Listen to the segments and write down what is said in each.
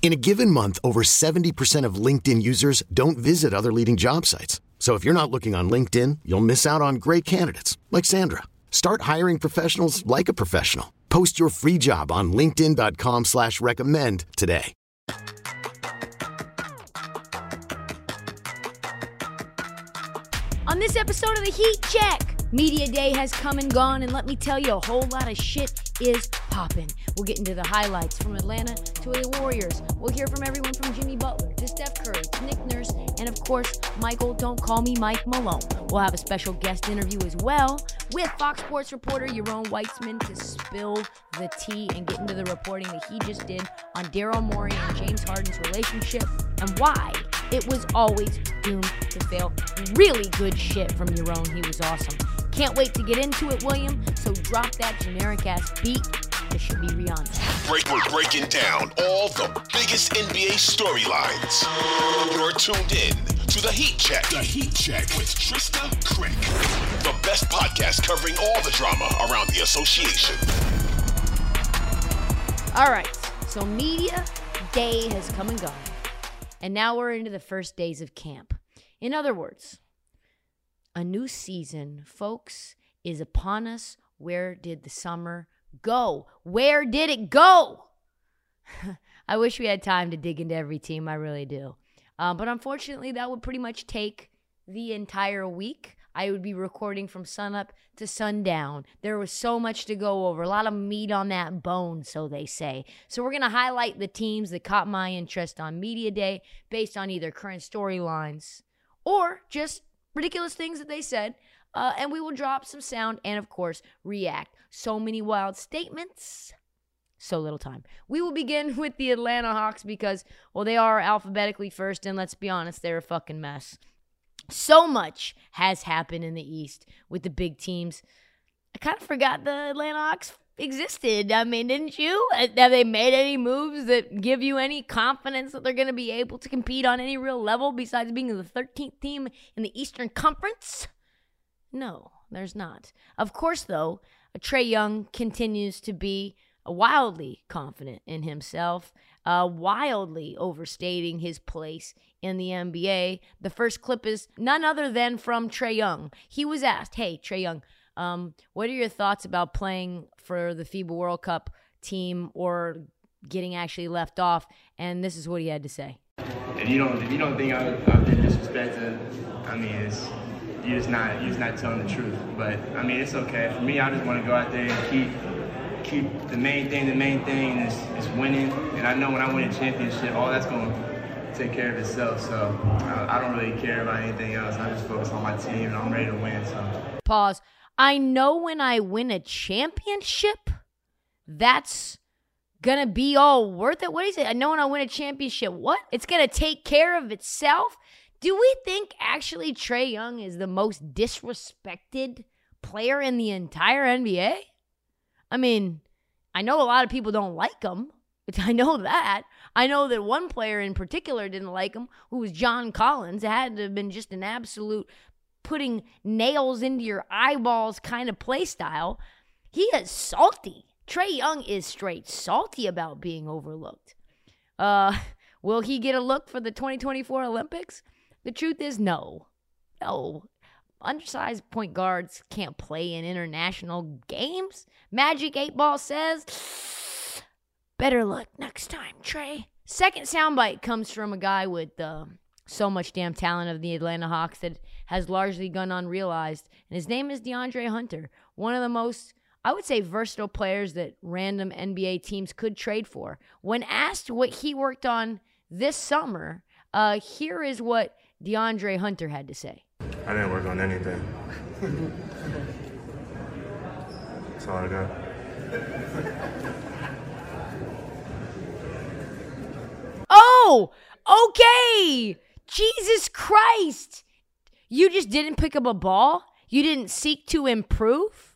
In a given month, over 70% of LinkedIn users don't visit other leading job sites. So if you're not looking on LinkedIn, you'll miss out on great candidates like Sandra. Start hiring professionals like a professional. Post your free job on LinkedIn.com slash recommend today. On this episode of the Heat Check, Media Day has come and gone, and let me tell you, a whole lot of shit is popping. We'll get into the highlights from Atlanta to the Warriors. We'll hear from everyone from Jimmy Butler to Steph Curry to Nick Nurse, and of course, Michael, don't call me Mike Malone. We'll have a special guest interview as well with Fox Sports reporter Yaron Weitzman to spill the tea and get into the reporting that he just did on Daryl Morey and James Harden's relationship and why it was always doomed to fail. Really good shit from Yaron. He was awesome. Can't wait to get into it, William. So drop that generic ass beat. This should be Rihanna. Break, we're breaking down all the biggest NBA storylines. You're tuned in to the Heat Check. The Heat Check with Trysta Krick. The best podcast covering all the drama around the association. All right. So media day has come and gone. And now we're into the first days of camp. In other words, a new season, folks, is upon us. Where did the summer go? Where did it go? I wish we had time to dig into every team. I really do. Uh, but unfortunately, that would pretty much take the entire week. I would be recording from sunup to sundown. There was so much to go over, a lot of meat on that bone, so they say. So we're going to highlight the teams that caught my interest on Media Day based on either current storylines or just ridiculous things that they said. Uh, and we will drop some sound and, of course, react. So many wild statements, so little time. We will begin with the Atlanta Hawks because, well, they are alphabetically first, and let's be honest, they're a fucking mess. So much has happened in the East with the big teams. I kind of forgot the Atlanta Hawks existed. I mean, didn't you? Uh, Have they made any moves that give you any confidence that they're going to be able to compete on any real level besides being the 13th team in the Eastern Conference? No, there's not. Of course, though, Trae Young continues to be wildly confident in himself, uh, wildly overstating his place in the NBA. The first clip is none other than from Trae Young. He was asked, Hey, Trae Young, um, what are your thoughts about playing for the FIBA World Cup team or getting actually left off? And this is what he had to say. If you don't, if you don't think I, I've been disrespected, I mean, it's you're just not you're just not telling the truth. But I mean, it's okay. For me, I just want to go out there and keep keep the main thing. The main thing is, is winning. And I know when I win a championship, all that's going to take care of itself. So uh, I don't really care about anything else. I just focus on my team, and I'm ready to win. So Pause. I know when I win a championship, that's gonna be all worth it. What is it? I know when I win a championship, what? It's gonna take care of itself. Do we think actually Trae Young is the most disrespected player in the entire NBA? I mean, I know a lot of people don't like him. I know that. I know that one player in particular didn't like him, who was John Collins. It had to have been just an absolute putting nails into your eyeballs kind of play style. He is salty. Trae Young is straight salty about being overlooked. Uh, will he get a look for the 2024 Olympics? The truth is no. No. Undersized point guards can't play in international games. Magic 8 Ball says, better luck next time, Trae. Second soundbite comes from a guy with uh, so much damn talent of the Atlanta Hawks that has largely gone unrealized, and his name is DeAndre Hunter, one of the most I would say versatile players that random NBA teams could trade for. When asked what he worked on this summer, uh, here is what DeAndre Hunter had to say. I didn't work on anything. That's all I got. Oh, okay. Jesus Christ. You just didn't pick up a ball? You didn't seek to improve?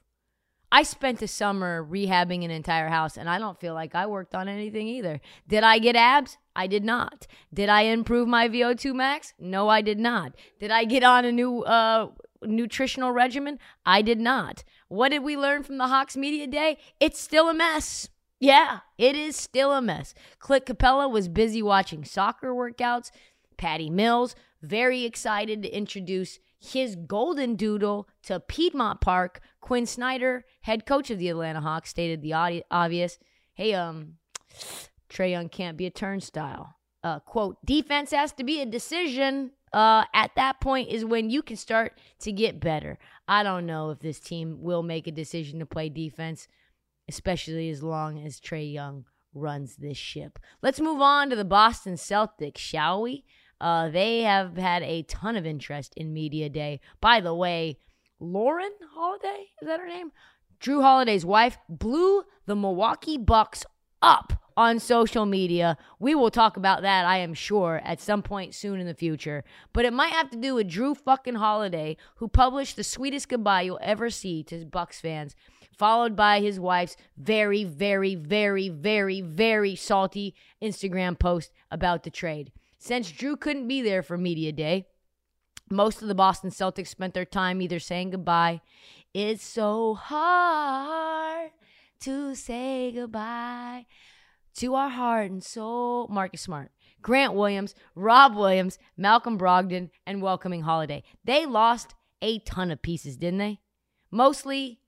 I spent the summer rehabbing an entire house and I don't feel like I worked on anything either. Did I get abs? I did not. Did I improve my VO2 max? No, I did not. Did I get on a new uh, nutritional regimen? I did not. What did we learn from the Hawks Media Day? It's still a mess. Yeah, it is still a mess. Clint Capela was busy watching soccer workouts. Patty Mills, very excited to introduce his golden doodle to Piedmont Park. Quin Snyder, head coach of the Atlanta Hawks, stated the obvious. Hey, um, Trae Young can't be a turnstile. Uh, quote, defense has to be a decision. Uh, at that point is when you can start to get better. I don't know if this team will make a decision to play defense, especially as long as Trae Young runs this ship. Let's move on to the Boston Celtics, shall we? Uh, they have had a ton of interest in Media Day. By the way, Lauren Holiday, is that her name? Jrue Holiday's wife blew the Milwaukee Bucks up on social media. We will talk about that, I am sure, at some point soon in the future. But it might have to do with Jrue fucking Holiday, who published the sweetest goodbye you'll ever see to his Bucks fans, followed by his wife's very, very, very, very, very salty Instagram post about the trade. Since Jrue couldn't be there for Media Day, most of the Boston Celtics spent their time either saying goodbye. It's so hard to say goodbye to our heart and soul. Marcus Smart, Grant Williams, Rob Williams, Malcolm Brogdon, and welcoming Holiday. They lost a ton of pieces, didn't they? Mostly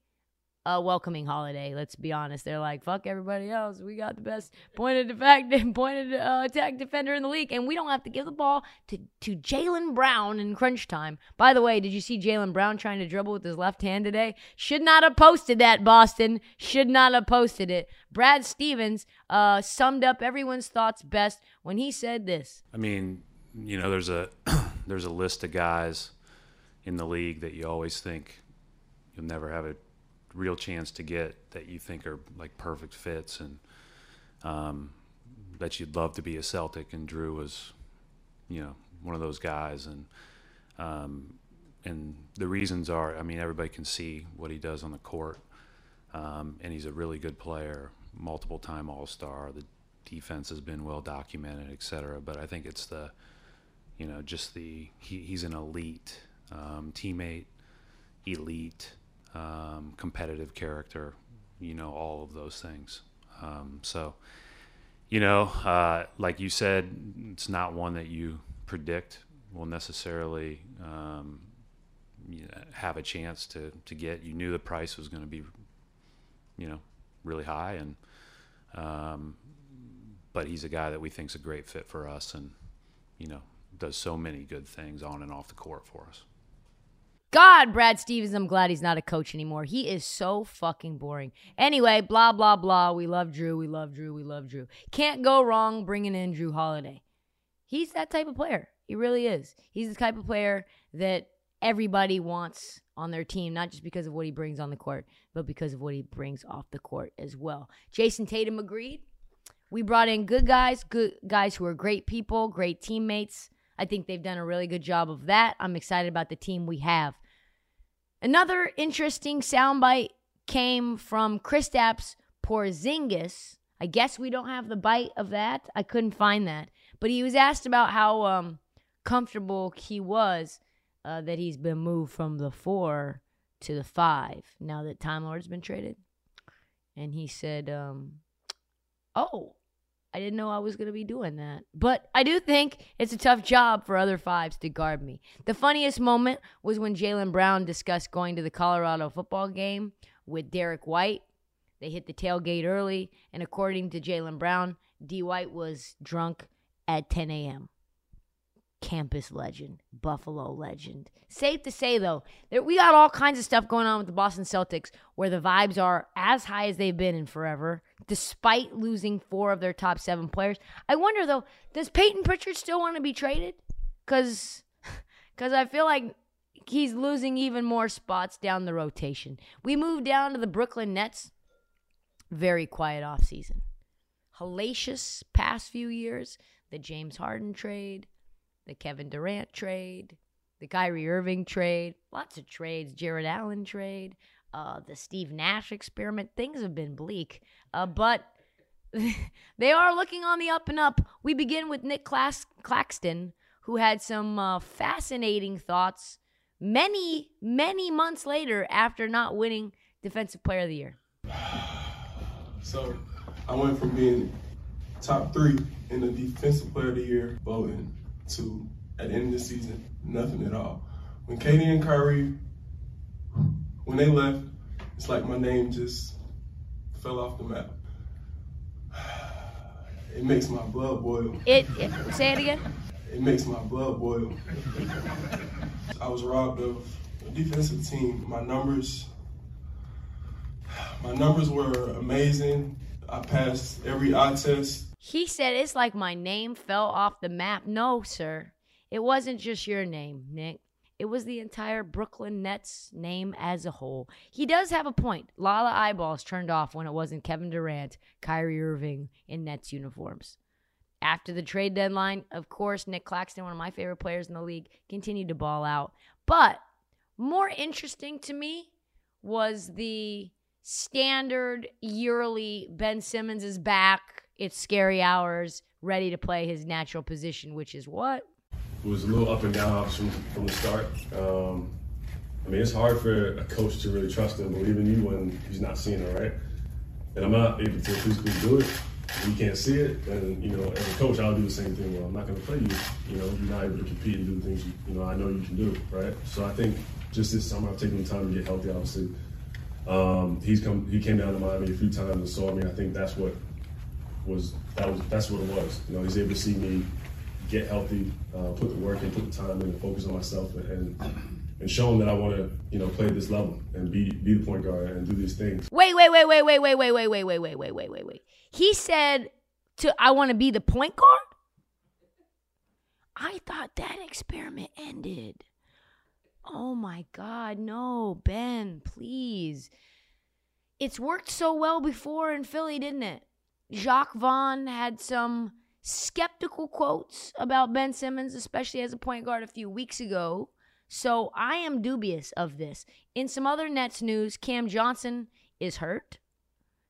a welcoming holiday. Let's be honest. They're like, fuck everybody else. We got the best point pointed defect pointed uh, attack defender in the league, and we don't have to give the ball to to Jaylen Brown in crunch time. By the way, did you see Jaylen Brown trying to dribble with his left hand today? Should not have posted that. Boston should not have posted it. Brad Stevens uh, summed up everyone's thoughts best when he said this. I mean, you know, there's a there's a list of guys in the league that you always think you'll never have a real chance to get that you think are like perfect fits and um, that you'd love to be a Celtic. And Jrue was, you know, one of those guys. And um, and the reasons are, I mean, everybody can see what he does on the court, um, and he's a really good player, multiple time All Star. The defense has been well documented, et cetera. But I think it's the, you know, just the he, he's an elite um, teammate, elite um, competitive character, you know, all of those things. Um, so, you know, uh, like you said, it's not one that you predict will necessarily um, you know, have a chance to, to get. You knew the price was going to be, you know, really high, and um, but he's a guy that we think is a great fit for us, and you know, does so many good things on and off the court for us. God, Brad Stevens, I'm glad he's not a coach anymore. He is so fucking boring. Anyway, blah, blah, blah. We love Jrue. We love Jrue. We love Jrue. Can't go wrong bringing in Jrue Holiday. He's that type of player. He really is. He's the type of player that everybody wants on their team, not just because of what he brings on the court, but because of what he brings off the court as well. Jayson Tatum agreed. We brought in good guys, good guys who are great people, great teammates. I think they've done a really good job of that. I'm excited about the team we have. Another interesting soundbite came from Kristaps Porzingis. I guess we don't have the bite of that. I couldn't find that. But he was asked about how um, comfortable he was uh, that he's been moved from the four to the five now that Time Lord's been traded. And he said, um, Oh, I didn't know I was going to be doing that. But I do think it's a tough job for other fives to guard me. The funniest moment was when Jaylen Brown discussed going to the Colorado football game with Derrick White. They hit the tailgate early, and according to Jaylen Brown, D. White was drunk at 10 a.m. campus legend, Buffalo legend. Safe to say, though, that we got all kinds of stuff going on with the Boston Celtics where the vibes are as high as they've been in forever, despite losing four of their top seven players. I wonder, though, does Payton Pritchard still want to be traded? Because cause I feel like he's losing even more spots down the rotation. We move down to the Brooklyn Nets. Very quiet offseason. Hellacious past few years. The James Harden trade, the Kevin Durant trade, the Kyrie Irving trade, lots of trades, Jarrett Allen trade, uh, the Steve Nash experiment. Things have been bleak, uh, but they are looking on the up and up. We begin with Nick Clas- Claxton, who had some uh, fascinating thoughts many, many months later after not winning Defensive Player of the Year. So I went from being top three in the Defensive Player of the Year voting to, at the end of the season, nothing at all. When KD and Kyrie, when they left, it's like my name just fell off the map. It makes my blood boil. It, it say it again. It makes my blood boil. I was robbed of a defensive team. My numbers, my numbers were amazing. I passed every eye test. He said it's like my name fell off the map. No, sir. It wasn't just your name, Nick. It was the entire Brooklyn Nets name as a whole. He does have a point. A lot of eyeballs turned off when it wasn't Kevin Durant, Kyrie Irving in Nets uniforms. After the trade deadline, of course, Nick Claxton, one of my favorite players in the league, continued to ball out. But more interesting to me was the standard yearly Ben Simmons is back. It's scary hours, ready to play his natural position, which is what? It was a little up and down from, from the start. Um, I mean, it's hard for a coach to really trust and believe in you when he's not seeing it, right? And I'm not able to physically do it. You can't see it, and you know, as a coach, I'll do the same thing. Well, I'm not going to play you. You know, you're not able to compete and do the things, you, you know, I know you can do, right? So I think just this summer, I've taken the time to get healthy, obviously. Um, he's come, he came down to Miami a few times and saw me. I think that's what was, that was, that's what it was. You know, he's able to see me get healthy, uh, put the work in, put the time in, and focus on myself, and and show him that I want to, you know, play this level and be be the point guard and do these things. Wait, wait, wait, wait, wait, wait, wait, wait, wait, wait, wait, wait, wait, wait, wait. He said to I want to be the point guard. I thought that experiment ended. Oh my God, no, Ben, please. It's worked so well before in Philly, didn't it? Jacque Vaughn had some skeptical quotes about Ben Simmons, especially as a point guard a few weeks ago. So I am dubious of this. In some other Nets news, Cam Johnson is hurt.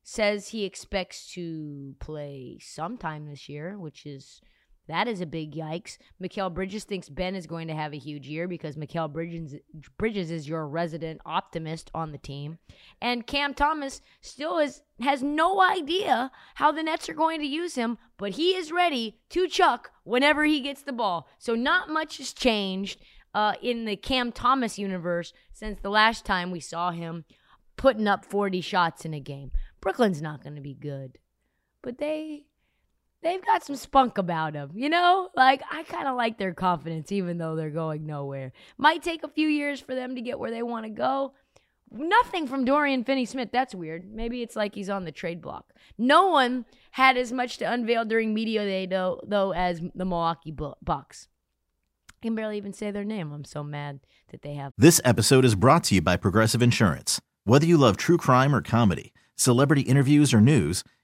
Says he expects to play sometime this year, which is that is a big yikes. Mikal Bridges thinks Ben is going to have a huge year because Mikal Bridges Bridges is your resident optimist on the team. And Cam Thomas still is has no idea how the Nets are going to use him, but he is ready to chuck whenever he gets the ball. So not much has changed uh, in the Cam Thomas universe since the last time we saw him putting up 40 shots in a game. Brooklyn's not going to be good, but they they've got some spunk about them, you know? Like I kind of like their confidence even though they're going nowhere. Might take a few years for them to get where they want to go. Nothing from Dorian Finney-Smith. That's weird. Maybe it's like he's on the trade block. No one had as much to unveil during media day though, though as the Milwaukee Bucks. I can barely even say their name. I'm so mad that they have. This episode is brought to you by Progressive Insurance. Whether you love true crime or comedy, celebrity interviews or news,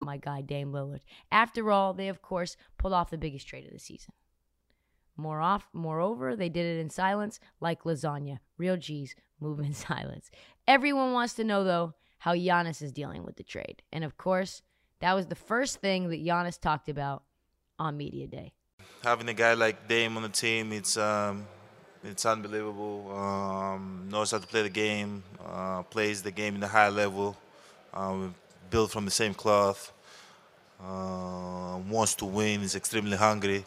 My guy, Dame Lillard. After all, they, of course, pulled off the biggest trade of the season. More off, moreover, they did it in silence like lasagna. Real G's move in silence. Everyone wants to know, though, how Giannis is dealing with the trade. And of course, that was the first thing that Giannis talked about on Media Day having a guy like Dame on the team, it's um, It's unbelievable. Um, knows how to play the game. Uh, plays the game in a high level. Um, built from the same cloth. Uh, wants to win. Is extremely hungry.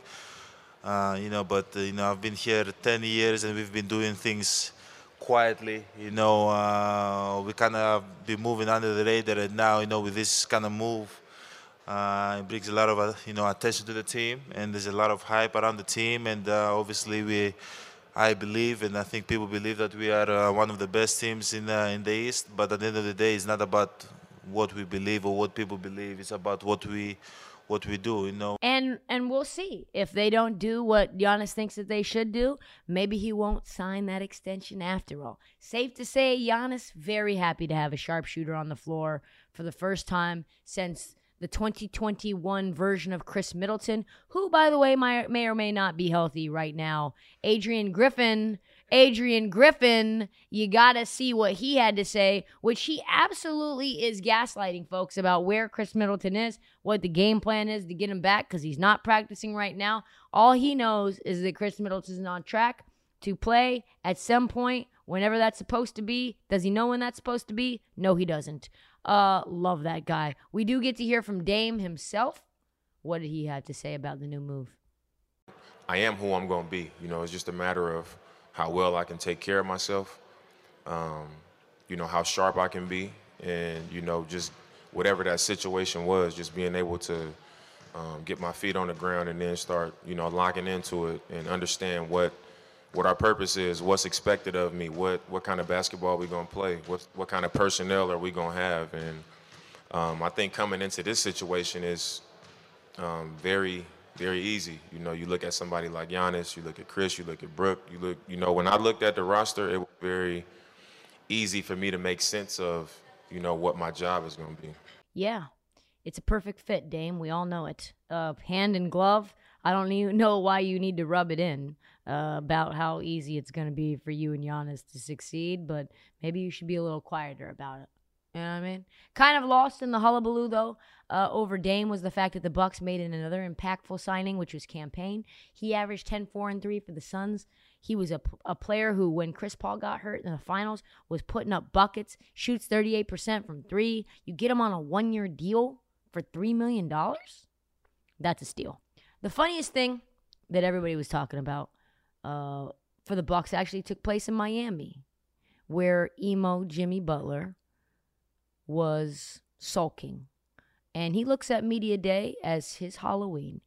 Uh, you know, but uh, you know, I've been here 10 years and we've been doing things quietly. You know, uh, we kind of been moving under the radar, and now you know with this kind of move, uh, it brings a lot of uh, you know attention to the team, and there's a lot of hype around the team, and obviously we. I believe, and I think people believe that we are one of the best teams in in the East. But at the end of the day, it's not about what we believe or what people believe. It's about what we what we do, you know. And and we'll see if they don't do what Giannis thinks that they should do. Maybe he won't sign that extension after all. Safe to say, Giannis very happy to have a sharpshooter on the floor for the first time since the 2021 version of Khris Middleton, who, by the way, may, may or may not be healthy right now. Adrian Griffin Adrian Griffin, you got to see what he had to say, which he absolutely is gaslighting folks about where Khris Middleton is, what the game plan is to get him back because he's not practicing right now. All he knows is that Khris Middleton is on track to play at some point, whenever that's supposed to be. Does he know when that's supposed to be? No, he doesn't. Uh, love that guy. We do get to hear from Dame himself. What did he have to say about the new move? I am who I'm going to be. You know, it's just a matter of how well I can take care of myself, um, you know, how sharp I can be, and, you know, just whatever that situation was, just being able to um, get my feet on the ground and then start, you know, locking into it and understand what what our purpose is, what's expected of me, what what kind of basketball we gonna play, what what kind of personnel are we gonna have, and um, I think coming into this situation is um, very very easy. You know, you look at somebody like Giannis, you look at Khris, you look at Brook, you look, you know, when I looked at the roster, it was very easy for me to make sense of, you know, what my job is going to be. Yeah. It's a perfect fit, Dame. We all know it. Uh, hand and glove. I don't even know why you need to rub it in uh, about how easy it's going to be for you and Giannis to succeed, but maybe you should be a little quieter about it. You know what I mean? Kind of lost in the hullabaloo though. Uh, over Dame was the fact that the Bucks made another impactful signing, which was Cam Payne. He averaged 10, 4, and 3 for the Suns. He was a, a player who, when Chris Paul got hurt in the finals, was putting up buckets, shoots 38% from three. You get him on a one year deal for $3 million? That's a steal. The funniest thing that everybody was talking about uh, for the Bucks actually took place in Miami, where emo Jimmy Butler was sulking. And he looks at Media Day as his Halloween,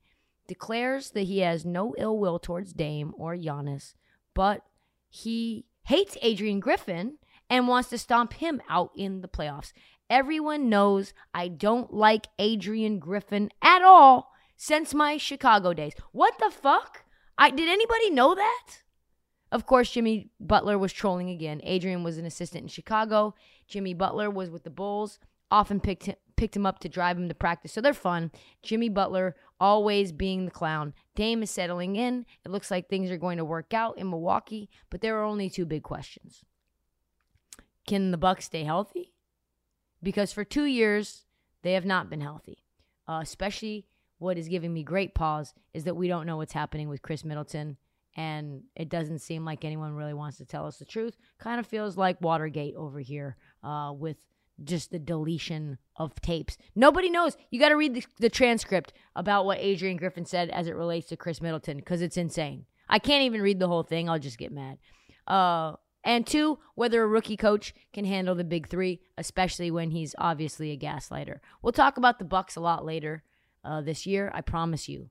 declares that he has no ill will towards Dame or Giannis, but he hates Adrian Griffin and wants to stomp him out in the playoffs. Everyone knows I don't like Adrian Griffin at all since my Chicago days. What the fuck? I did anybody know that? Of course, Jimmy Butler was trolling again. Adrian was an assistant in Chicago. Jimmy Butler was with the Bulls. Often picked him, picked him up to drive him to practice. So they're fun. Jimmy Butler always being the clown. Dame is settling in. It looks like things are going to work out in Milwaukee, but there are only two big questions. Can the Bucks stay healthy? Because for 2 years they have not been healthy. Uh, especially what is giving me great pause is that we don't know what's happening with Khris Middleton and it doesn't seem like anyone really wants to tell us the truth. Kind of feels like Watergate over here uh, with just the deletion of tapes. Nobody knows. You got to read the, the, transcript about what Adrian Griffin said as it relates to Khris Middleton because it's insane. I can't even read the whole thing. I'll just get mad. Uh, and two, whether a rookie coach can handle the big three, especially when he's obviously a gaslighter. We'll talk about the Bucks a lot later uh, this year. I promise you.